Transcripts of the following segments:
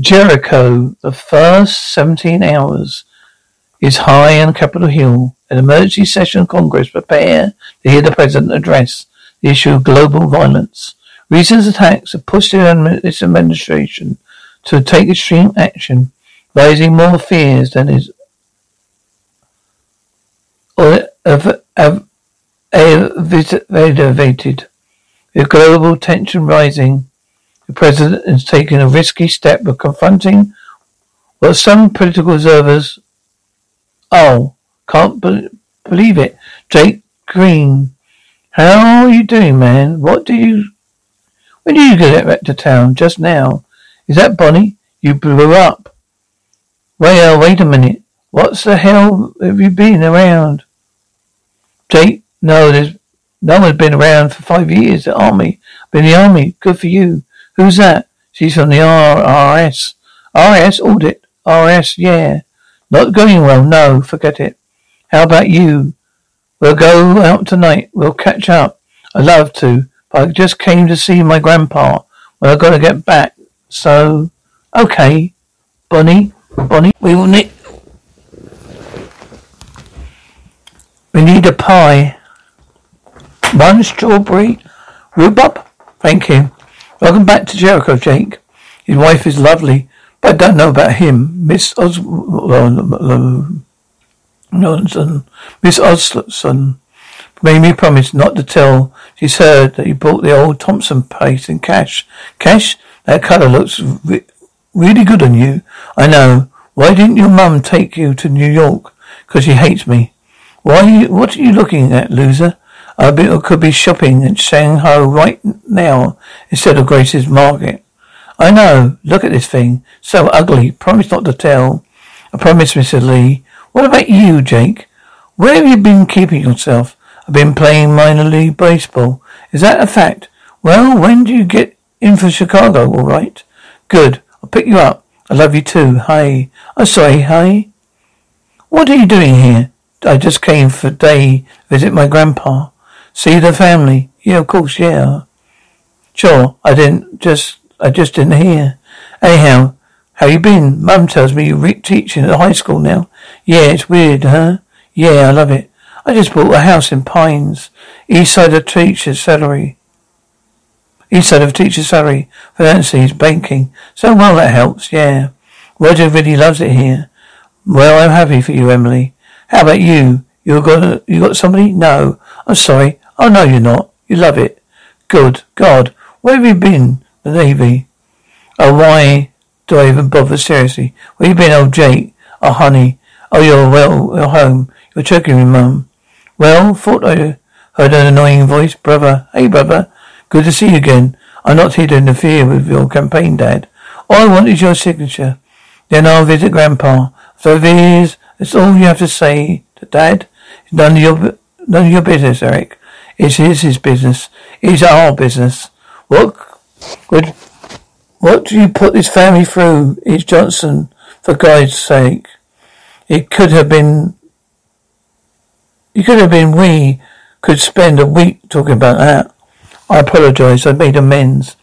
Jericho, the first 17 hours is high on Capitol Hill. An emergency session of Congress prepare to hear the president address the issue of global violence. Recent attacks have pushed this administration to take extreme action, raising more fears than is elevated. With global tension rising, the president is taking a risky step of confronting what some political observers, oh, can't be- believe it, Jake Green. How are you doing, man? What do you, when did you get back to town? Just now. Is that Bonnie? You blew up. Well, wait a minute. What's the hell have you been around? Jake, no, there's no one's been around for five years. The army. Been in the army. Good for you. Who's that? She's from the IRS. IRS audit. IRS, yeah. Not going well, no, forget it. How about you? We'll go out tonight. We'll catch up. I'd love to, but I just came to see my grandpa. Well, I've got to get back. So, okay. Bonnie, Bonnie, we will need... We need a pie. One strawberry rhubarb? Thank you. Welcome back to Jericho, Jake. His wife is lovely, but I don't know about him. Miss Os... Nonson. Miss Osson made me promise not to tell. She's heard that you bought the old Thompson place in cash. Cash? That colour looks re- really good on you. I know. Why didn't your mum take you to New York? Because she hates me. Why? Are you, what are you looking at, loser? I could be shopping in Shanghai right now instead of Grace's Market. I know. Look at this thing. So ugly. Promise not to tell. I promise, Mr. Lee. What about you, Jake? Where have you been keeping yourself? I've been playing minor league baseball. Is that a fact? Well, when do you get in for Chicago, all right? Good. I'll pick you up. I love you too. Hey. I'm oh, sorry, hey. What are you doing here? I just came for a day visit my grandpa. See the family? Yeah, of course, yeah. Sure, I didn't just, I just didn't hear. Anyhow, how you been? Mum tells me you're teaching at high school now. Yeah, it's weird, huh? Yeah, I love it. I just bought a house in Pines, east side of teacher's salary. East side of teacher's salary. Finances, banking. So well that helps, yeah. Roger really loves it here. Well, I'm happy for you, Emily. How about you? You got you got somebody? No. I'm sorry. Oh no, you're not. You love it. Good God, where have you been? The Navy. Oh, why do I even bother? Seriously, where have you been, old Jake? Oh, honey. Oh, you're well. You're home. You're checking me, Mum. Well, thought I heard an annoying voice. Brother. Hey, brother. Good to see you again. I'm not here to interfere with your campaign, Dad. All I want is your signature. Then I'll visit Grandpa. So there's, that's all you have to say to Dad. None of your, none of your business, Eric. It is his business. It's our business. What would, what do you put this family through? It's Johnston, for God's sake. It could have been, it could have been we could spend a week talking about that. I apologize. I made amends.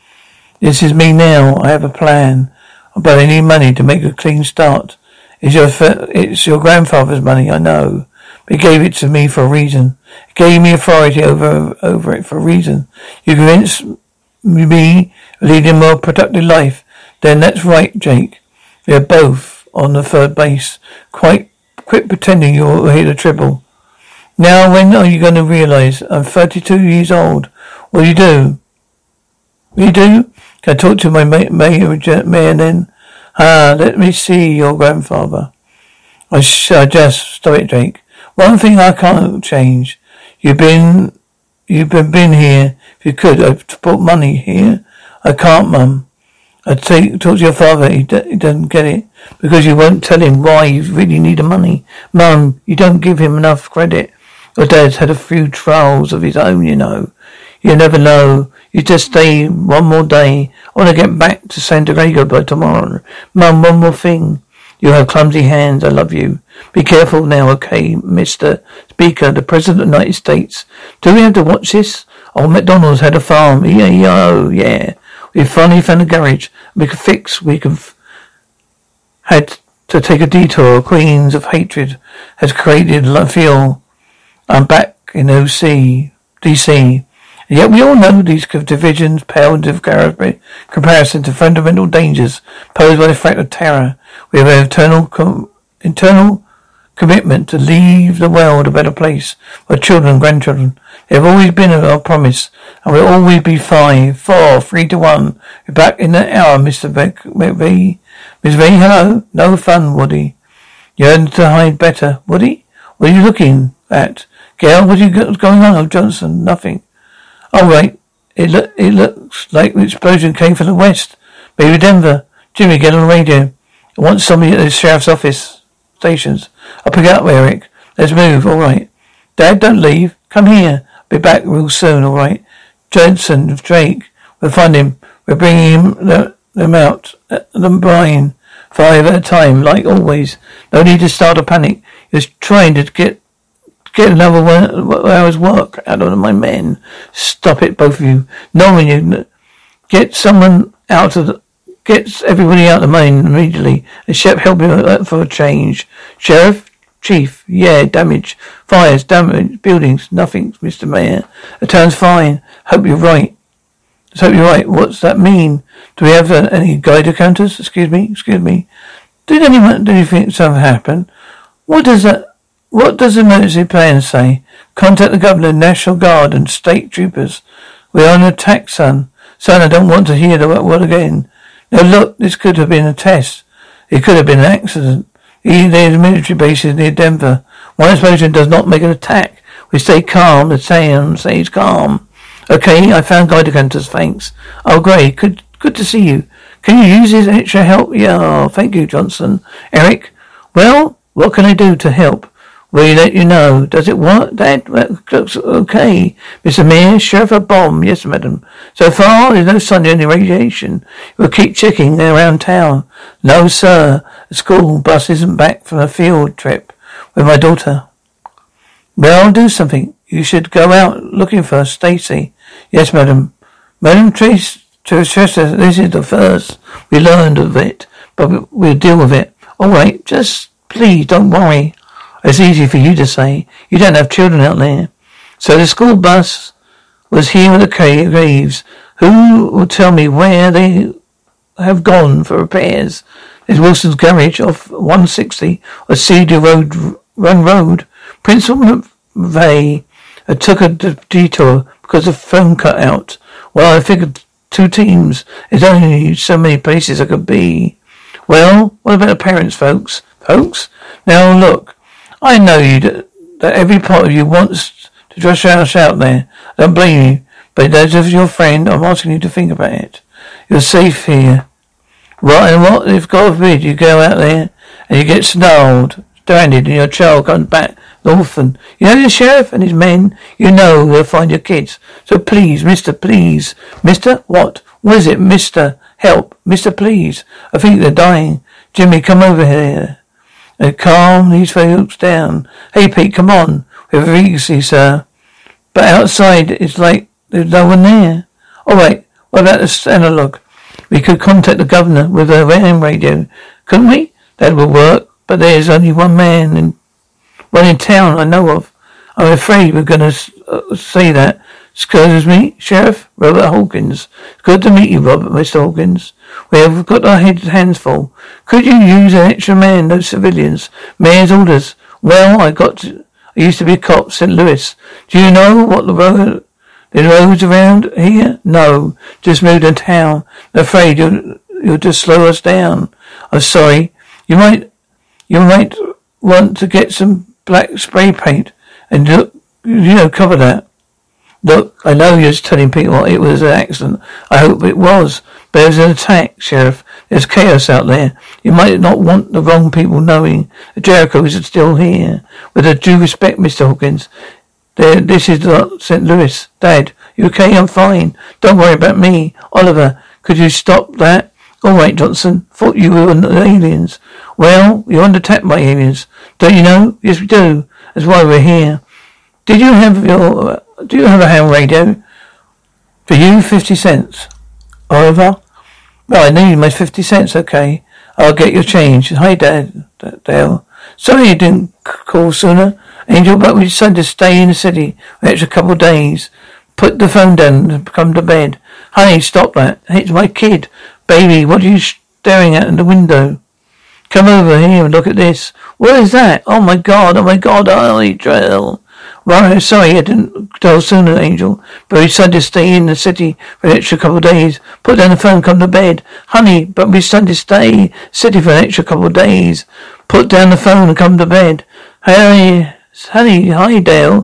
This is me now. I have a plan. But I need money to make a clean start. It's your, it's your grandfather's money, I know. But he gave it to me for a reason. He gave me authority over, over it for a reason. You convinced me leading a more productive life. Then that's right, Jake. We are both on the third base. Quite quit pretending you're here to triple. Now when are you going to realize I'm 32 years old? What do you do? You do? Can I talk to my mayor, mayor then? Ah, let me see your grandfather. I, sh- I just, stop it, Jake. One thing I can't change. You've been, you've been, been here. If you could, uh, I've put money here. I can't, Mum. I'd say, talk to your father. He, d- he doesn't get it because you won't tell him why you really need the money. Mum, you don't give him enough credit. Your dad's had a few trials of his own, you know. You never know. You just stay one more day. I want to get back to San Diego by tomorrow. Mum, one more thing. You have clumsy hands. I love you. Be careful now, okay, Mr. Speaker, the President of the United States. Do we have to watch this? Old McDonald's had a farm. E-A-O, yeah. We finally found a garage. We can fix. We can. F- had to take a detour. Queens of hatred has created a feel. I'm back in OC, DC. And yet we all know these divisions pale in comparison to fundamental dangers posed by the threat of terror. We have an eternal, com- internal commitment to leave the world a better place for children and grandchildren. They have always been our promise, and we'll always be five, four, three to one. We're back in that hour, Mr. Beck, McVeigh. Miss V, hello. No fun, Woody. You had to hide better, Woody. What are you looking at? Gail, what are you going on? Oh, Johnston, nothing. Oh, right. It, lo- it looks like the explosion came from the west. Maybe Denver. Jimmy, get on the radio. I want somebody at the sheriff's office stations. I'll pick up, Eric. Let's move. All right. Dad, don't leave. Come here. I'll Be back real soon. All right. Johnston, Drake. We'll find him. We're bringing him, the, them out. Uh, them buying five at a time, like always. No need to start a panic. He was trying to get Get another one hour's work out of my men. Stop it, both of you. Knowing you. Get someone out of the, get everybody out of the mine immediately. And Shep help him for a change. Sheriff? Chief? Yeah, damage. Fires, damage, buildings, nothing, Mr. Mayor. It turns fine. Hope you're right. Let's hope you're right. What's that mean? Do we have uh, any Geiger counters? Excuse me, excuse me. Did anyone, do you think something happened? What does that, what does the emergency plan say? Contact the governor, National Guard, and state troopers. We're on attack, son. Son, I don't want to hear the word again. Now look, this could have been a test. It could have been an accident. Even There's a military bases near Denver. One explosion does not make an attack. We stay calm. The town stays calm. Okay, I found Geiger counters, thanks. Oh, great. Good, good to see you. Can you use this extra help? Yeah, thank you, Johnston. Eric? Well, what can I do to help? Will let you know? Does it work, That looks okay. Mr. Mayor, Sheriff a bomb. Yes, madam. So far, there's no sign of any radiation. We'll keep checking around town. No, sir. The school bus isn't back from a field trip with my daughter. Well, do something. You should go out looking for Stacy. Yes, madam. Madam Trace, Chester, this is the first we learned of it, but we'll deal with it. All right, just please don't worry. It's easy for you to say. You don't have children out there. So the school bus was here with the graves. Who will tell me where they have gone for repairs? There's Wilson's garage off 160 or Cedar Road, Run Road. Principal McVeigh uh, I took a detour because the phone cut out. Well, I figured two teams. There's only so many places I could be. Well, what about the parents, folks? Folks? Now look, I know you that every part of you wants to just rush out there. I don't blame you, but as your friend, I'm asking you to think about it. You're safe here. Right, and what if God forbid you go out there and you get snarled, stranded, and your child comes back the orphan. You know the sheriff and his men. You know they'll find your kids. So please, Mister, please, Mister, what? What is it, Mister? Help, Mister, please. I think they're dying. Jimmy, come over here. And calm these folks down. Hey, Pete, come on. We have a vacancy, sir. But outside, it's like there's no one there. All right. What about the analog? We could contact the governor with a radio, couldn't we? That would work. But there's only one man in one in town I know of. I'm afraid we're going to uh, say that. Excuse me, Sheriff Robert Hawkins. Good to meet you, Robert, Mr. Hawkins. We have got our hands full. Could you use an extra man, those civilians? Mayor's orders. Well, I got to, I used to be a cop, St. Louis. Do you know what the road, the roads around here? No. Just moved in town. I'm afraid you'll, you'll just slow us down. I'm sorry. You might, you might want to get some black spray paint and look, you know, cover that. Look, I know you're just telling people it was an accident. I hope it was. There's an attack, Sheriff. There's chaos out there. You might not want the wrong people knowing that Jericho is still here. With a due respect, Mr. Hawkins, there, this is not St. Louis. Dad, you okay? I'm fine. Don't worry about me. Oliver, could you stop that? All right, Johnston. Thought you were aliens. Well, you're under attack by aliens. Don't you know? Yes, we do. That's why we're here. Did you have your uh, do you have a ham radio? For you, fifty cents. Oliver? Well, I need my fifty cents, okay. I'll get your change. Hi, Dad, Dale. Sorry you didn't call sooner, Angel, but we decided to stay in the city for an extra couple of days. Put the phone down and come to bed. Honey, stop that. It's my kid. Baby, what are you staring at in the window? Come over here and look at this. What is that? Oh my god, oh my god, Ollie Drill. Right, sorry I didn't tell sooner, Angel, but we decided to stay in the city for an extra couple of days. Put down the phone, come to bed. Honey, but we decided to stay city for an extra couple of days. Put down the phone and come to bed. Hey, honey, hi, Dale.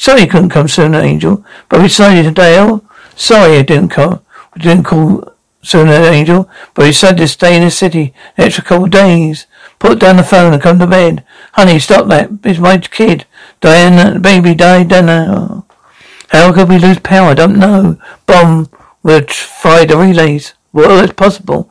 Sorry you couldn't come sooner, Angel, but we decided to Dale. Sorry I didn't come. We didn't call sooner, Angel, but we decided to stay in the city an extra couple of days. Put down the phone and come to bed. Honey, stop that. It's my kid. Diana, baby died, Diana. How could we lose power? I don't know. Bomb would fry the relays. Well, it's possible.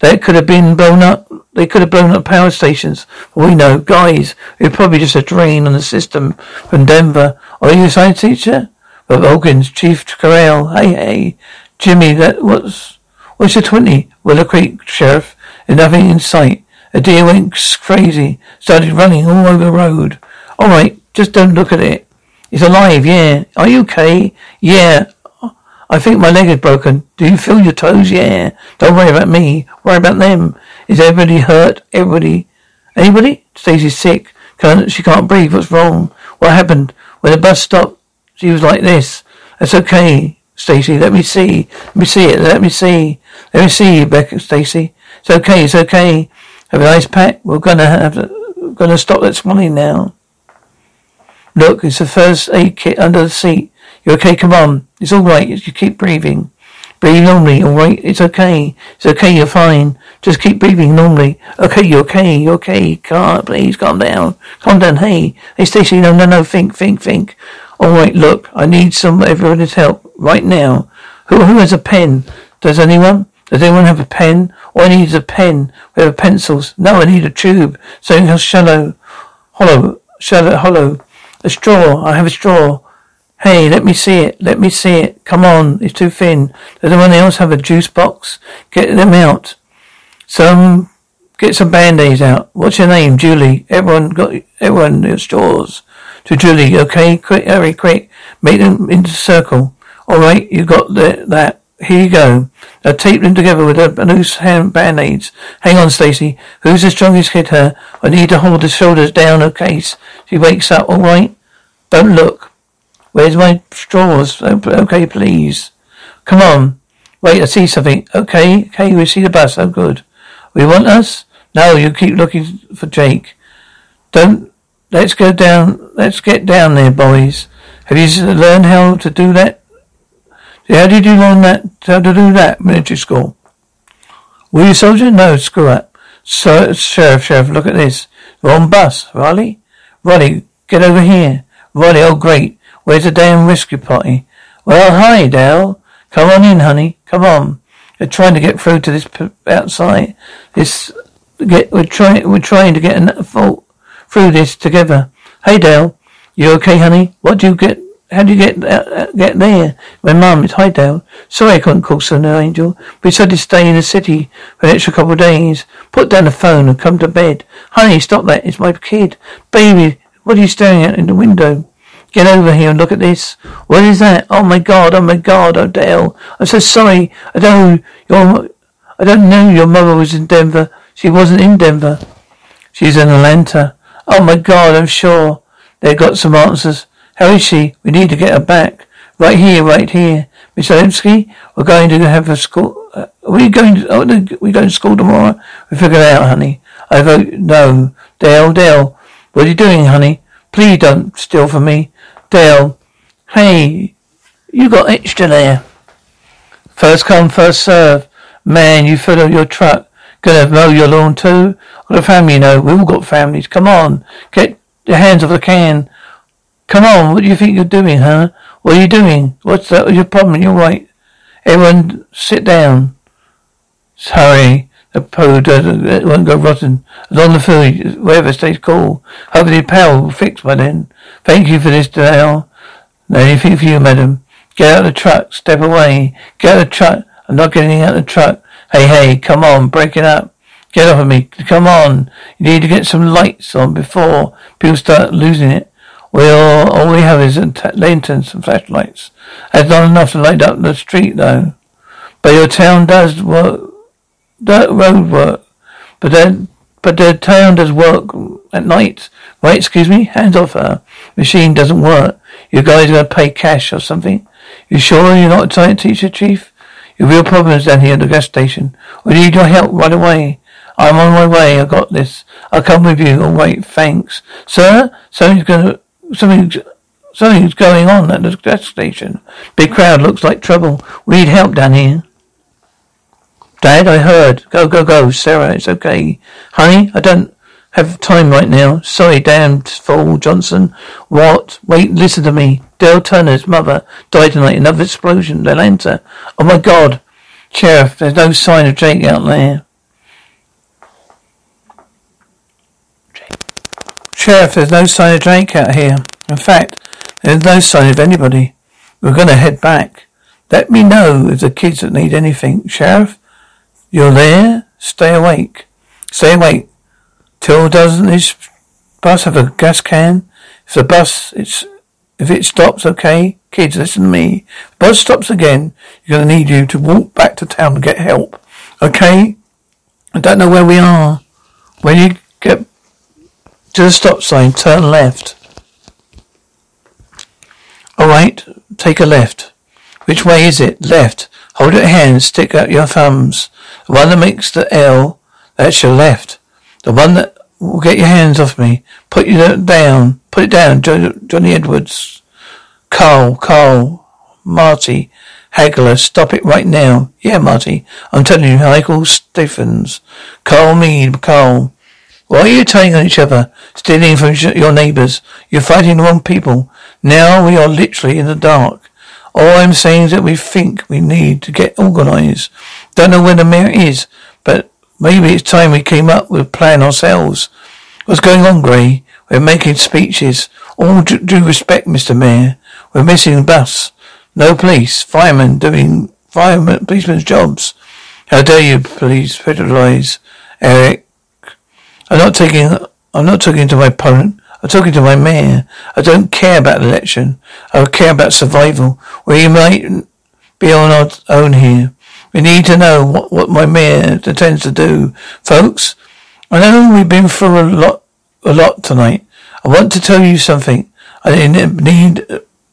That could have been blown up. They could have blown up power stations. we know, guys, was probably just a drain on the system from Denver. Are you a science teacher? But Hawkins, Chief Corral. Hey, hey. Jimmy, that was, what's your 20? Willow Creek, Sheriff. And nothing in sight. A deer went crazy. Started running all over the road. All right, just don't look at it. It's alive, yeah. Are you okay? Yeah. I think my leg is broken. Do you feel your toes? Yeah. Don't worry about me. Worry about them. Is everybody hurt? Everybody? Anybody? Stacy's sick. Can't, she can't breathe. What's wrong? What happened? When the bus stopped, she was like this. That's okay, Stacy. Let me see. Let me see it. Let me see. Let me see, Becca, Stacy. It's okay. It's okay. Have a nice pack. We're gonna have to, we're gonna stop that swelling now. Look, it's the first aid kit under the seat. You okay? Come on. It's all right. You keep breathing. Breathe normally, all right? It's okay. It's okay. You're fine. Just keep breathing normally. Okay, you're okay. You're okay. Calm, please calm down. Calm down. Hey, hey, Stacy. No, no, no. Think, think, think. All right. Look, I need some everyone's help right now. Who, who has a pen? Does anyone? Does anyone have a pen? All I need is a pen. We have pencils. No, I need a tube. Something shallow, hollow, shallow, hollow. A straw. I have a straw. Hey, let me see it. Let me see it. Come on. It's too thin. Does anyone else have a juice box? Get them out. Some, get some band-aids out. What's your name? Julie. Everyone got, everyone, it's yours. To Julie, okay? Quick, hurry, quick. Make them into a circle. Alright, you got the, that. Here you go. Now tape them together with a, a loose hand band-aids. Hang on, Stacy. Who's the strongest hit her? I need to hold the shoulders down in case she wakes up, alright? Don't look. Where's my straws? Oh, okay, please. Come on. Wait, I see something. Okay, okay, we see the bus. Oh, good. We want us? No, you keep looking for Jake. Don't. Let's go down. Let's get down there, boys. Have you learned how to do that? How did you learn that? How to do that? Military school. Were you soldier? No, screw up. So, sheriff, sheriff, look at this. We're on bus. Riley? Riley, get over here. Riley, oh great. Where's the damn rescue party? Well, hi, Dale. Come on in, honey. Come on. We're trying to get through to this p- outside. This get. We're trying. We're trying to get a fault through this together. Hey, Dale. You okay, honey? What do you get? How do you get uh, get there? My mum, is hi, Dale. Sorry I couldn't call Sir Angel. We decided to stay in the city for an extra couple of days. Put down the phone and come to bed. Honey, stop that. It's my kid. Baby, what are you staring at in the window? Get over here and look at this. What is that? Oh my god, oh my god, oh Dale. I'm so sorry. I don't know your I don't know your mother was in Denver. She wasn't in Denver. She's in Atlanta. Oh my god, I'm sure. They've got some answers. How is she? We need to get her back. Right here, right here. Miss Olimsky, we're going to have a school. Uh, are we going to, oh, we going to school tomorrow? We figure it out, honey. I vote no. Dale, Dale, what are you doing, honey? Please don't steal from me. Dale, hey, you got extra there. First come, first serve. Man, you fill up your truck. Gonna mow your lawn too? Got a family, you know. We all got families. Come on, get your hands off the can. Come on, what do you think you're doing, huh? What are you doing? What's that? your problem? You're right. Everyone, sit down. Sorry, the po doesn't, it won't go rotten. As long the food, wherever stays cool. Hopefully the power will fix by then. Thank you for this. No anything for you, madam. Get out of the truck. Step away. Get out of the truck. I'm not getting out of the truck. Hey, hey, come on, break it up. Get off of me. Come on. You need to get some lights on before people start losing it. Well, all we have is lanterns and flashlights. That's not enough to light up the street, though. But your town does work, that road work. But then, but the town does work at night. Right, excuse me? Hands off her. Machine doesn't work. You guys are to pay cash or something? You sure you're not a science teacher, Chief? Your real problem is down here at the gas station. We need your help right away. I'm on my way. I got this. I'll come with you. Oh, wait, thanks. Sir, something's gonna, something's, something's going on at the gas station. Big crowd looks like trouble. We need help down here. Dad, I heard. Go, go, go. Sarah, it's okay. Honey, I don't, have time right now. Sorry, damned fool, Johnston. What? Wait, listen to me. Dale Turner's mother died tonight. Another explosion. Atlanta. Oh my God. Sheriff, there's no sign of Jake out there. Sheriff, there's no sign of Jake out here. In fact, there's no sign of anybody. We're gonna head back. Let me know if the kids that need anything. Sheriff, you're there? Stay awake. Stay awake. Till doesn't this bus have a gas can? If the bus, it's, if it stops, okay? Kids, listen to me. If the bus stops again, you're gonna need you to walk back to town to get help. Okay? I don't know where we are. When you get to the stop sign, turn left. Alright, take a left. Which way is it? Left. Hold your hand, stick out your thumbs. The one that makes the L, that's your left. The one that will get your hands off me. Put it down. Put it down, Johnny Edwards. Carl, Carl, Marty, Hagler, stop it right now. Yeah, Marty. I'm telling you, Michael Stephens. Carl Mead, Carl. Why are you turning on each other? Stealing from your neighbours. You're fighting the wrong people. Now we are literally in the dark. All I'm saying is that we think we need to get organised. Don't know where the mayor is, but Maybe it's time we came up with a plan ourselves. What's going on, Gray? We're making speeches. All due respect, Mr. Mayor. We're missing the bus. No police. Firemen doing firemen, policemen's jobs. How dare you, police, federalize, Eric? I'm not taking, I'm not talking to my opponent. I'm talking to my mayor. I don't care about election. I care about survival. We might be on our own here. We need to know what, what my mayor intends to do. Folks, I know we've been through a lot, a lot tonight. I want to tell you something. I need,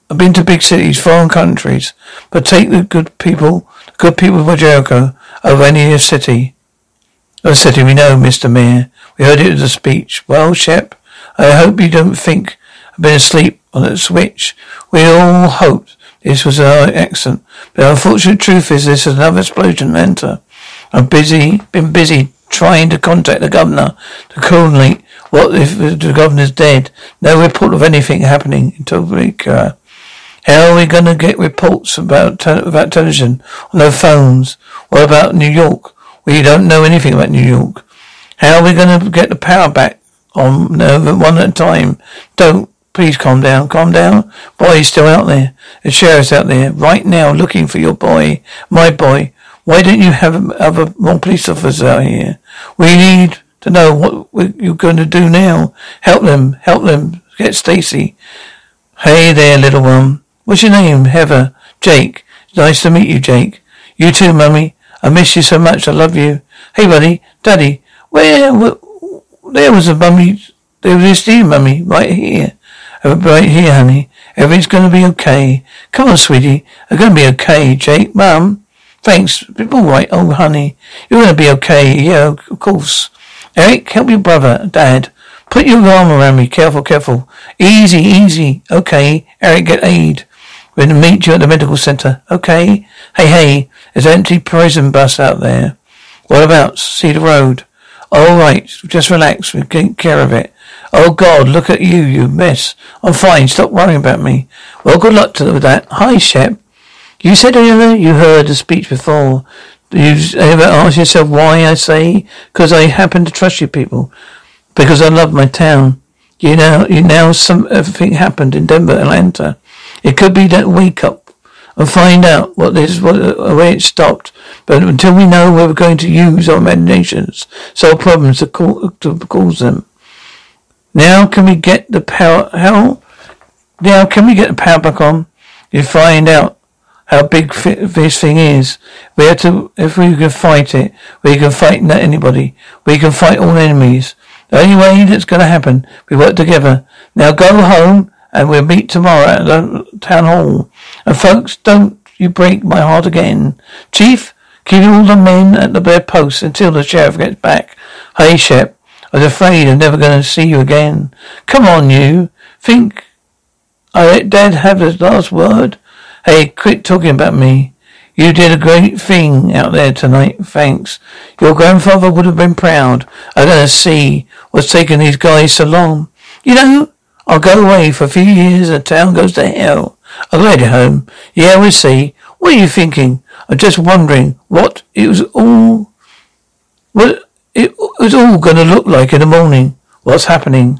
I've been to big cities, foreign countries, but take the good people, Good people of Jericho, over any city. A city we know, Mr. Mayor. We heard it as a speech. Well, Shep, I hope you don't think I've been asleep on the switch. We all hoped this was an accident, but the unfortunate truth is this is another explosion enter. I'm busy, been busy trying to contact the governor to coordinate what if the governor's dead. No report of anything happening in Topeka. Uh, how are we going to get reports about about television on no phones? What about New York? We don't know anything about New York. How are we going to get the power back on no, one at a time? Don't. Please calm down. Calm down. Boy's still out there. The sheriff's out there right now looking for your boy. My boy. Why don't you have other more police officers out here? We need to know what you're going to do now. Help them. Help them. Get Stacy. Hey there, little one. What's your name? Heather. Jake. Nice to meet you, Jake. You too, mummy. I miss you so much. I love you. Hey, buddy. Daddy. Where? where there was a mummy. There was this dear mummy right here. Uh, right here, honey. Everything's gonna be okay. Come on, sweetie. I'm gonna be okay, Jake. Mum. Thanks. All right. Oh, honey. You're gonna be okay. Yeah, of course. Eric, help your brother. Dad. Put your arm around me. Careful, careful. Easy, easy. Okay. Eric, get aid. We're going to meet you at the medical center. Okay. Hey, hey. There's an empty prison bus out there. What about Cedar Road? All right. Just relax. We'll take care of it. Oh God, look at you, you mess. I'm fine. Stop worrying about me. Well, good luck to them with that. Hi, Shep. You said you heard the speech before. Do you ever ask yourself why I say? Because I happen to trust you people. Because I love my town. You know, you now something happened in Denver, Atlanta. It could be that wake up and find out what this, what, uh, where it stopped. But until we know, we're going to use our imaginations, solve problems to, call, to cause them. Now can we get the power? How? Now can we get the power back on? You find out how big this thing is. We have to, if we can fight it, we can fight not anybody. We can fight all enemies. The only way that's going to happen, we work together. Now go home and we'll meet tomorrow at the town hall. And folks, don't you break my heart again. Chief, keep all the men at the their posts until the sheriff gets back. Hey, Shep, I was afraid I'm never going to see you again. Come on, you. Think I let Dad have the last word? Hey, quit talking about me. You did a great thing out there tonight. Thanks. Your grandfather would have been proud. I'm going to see what's taking these guys so long. You know, I'll go away for a few years and the town goes to hell. I'll get it home. Yeah, we'll see. What are you thinking? I'm just wondering what it was all, what it was all going to look like in the morning. What's happening?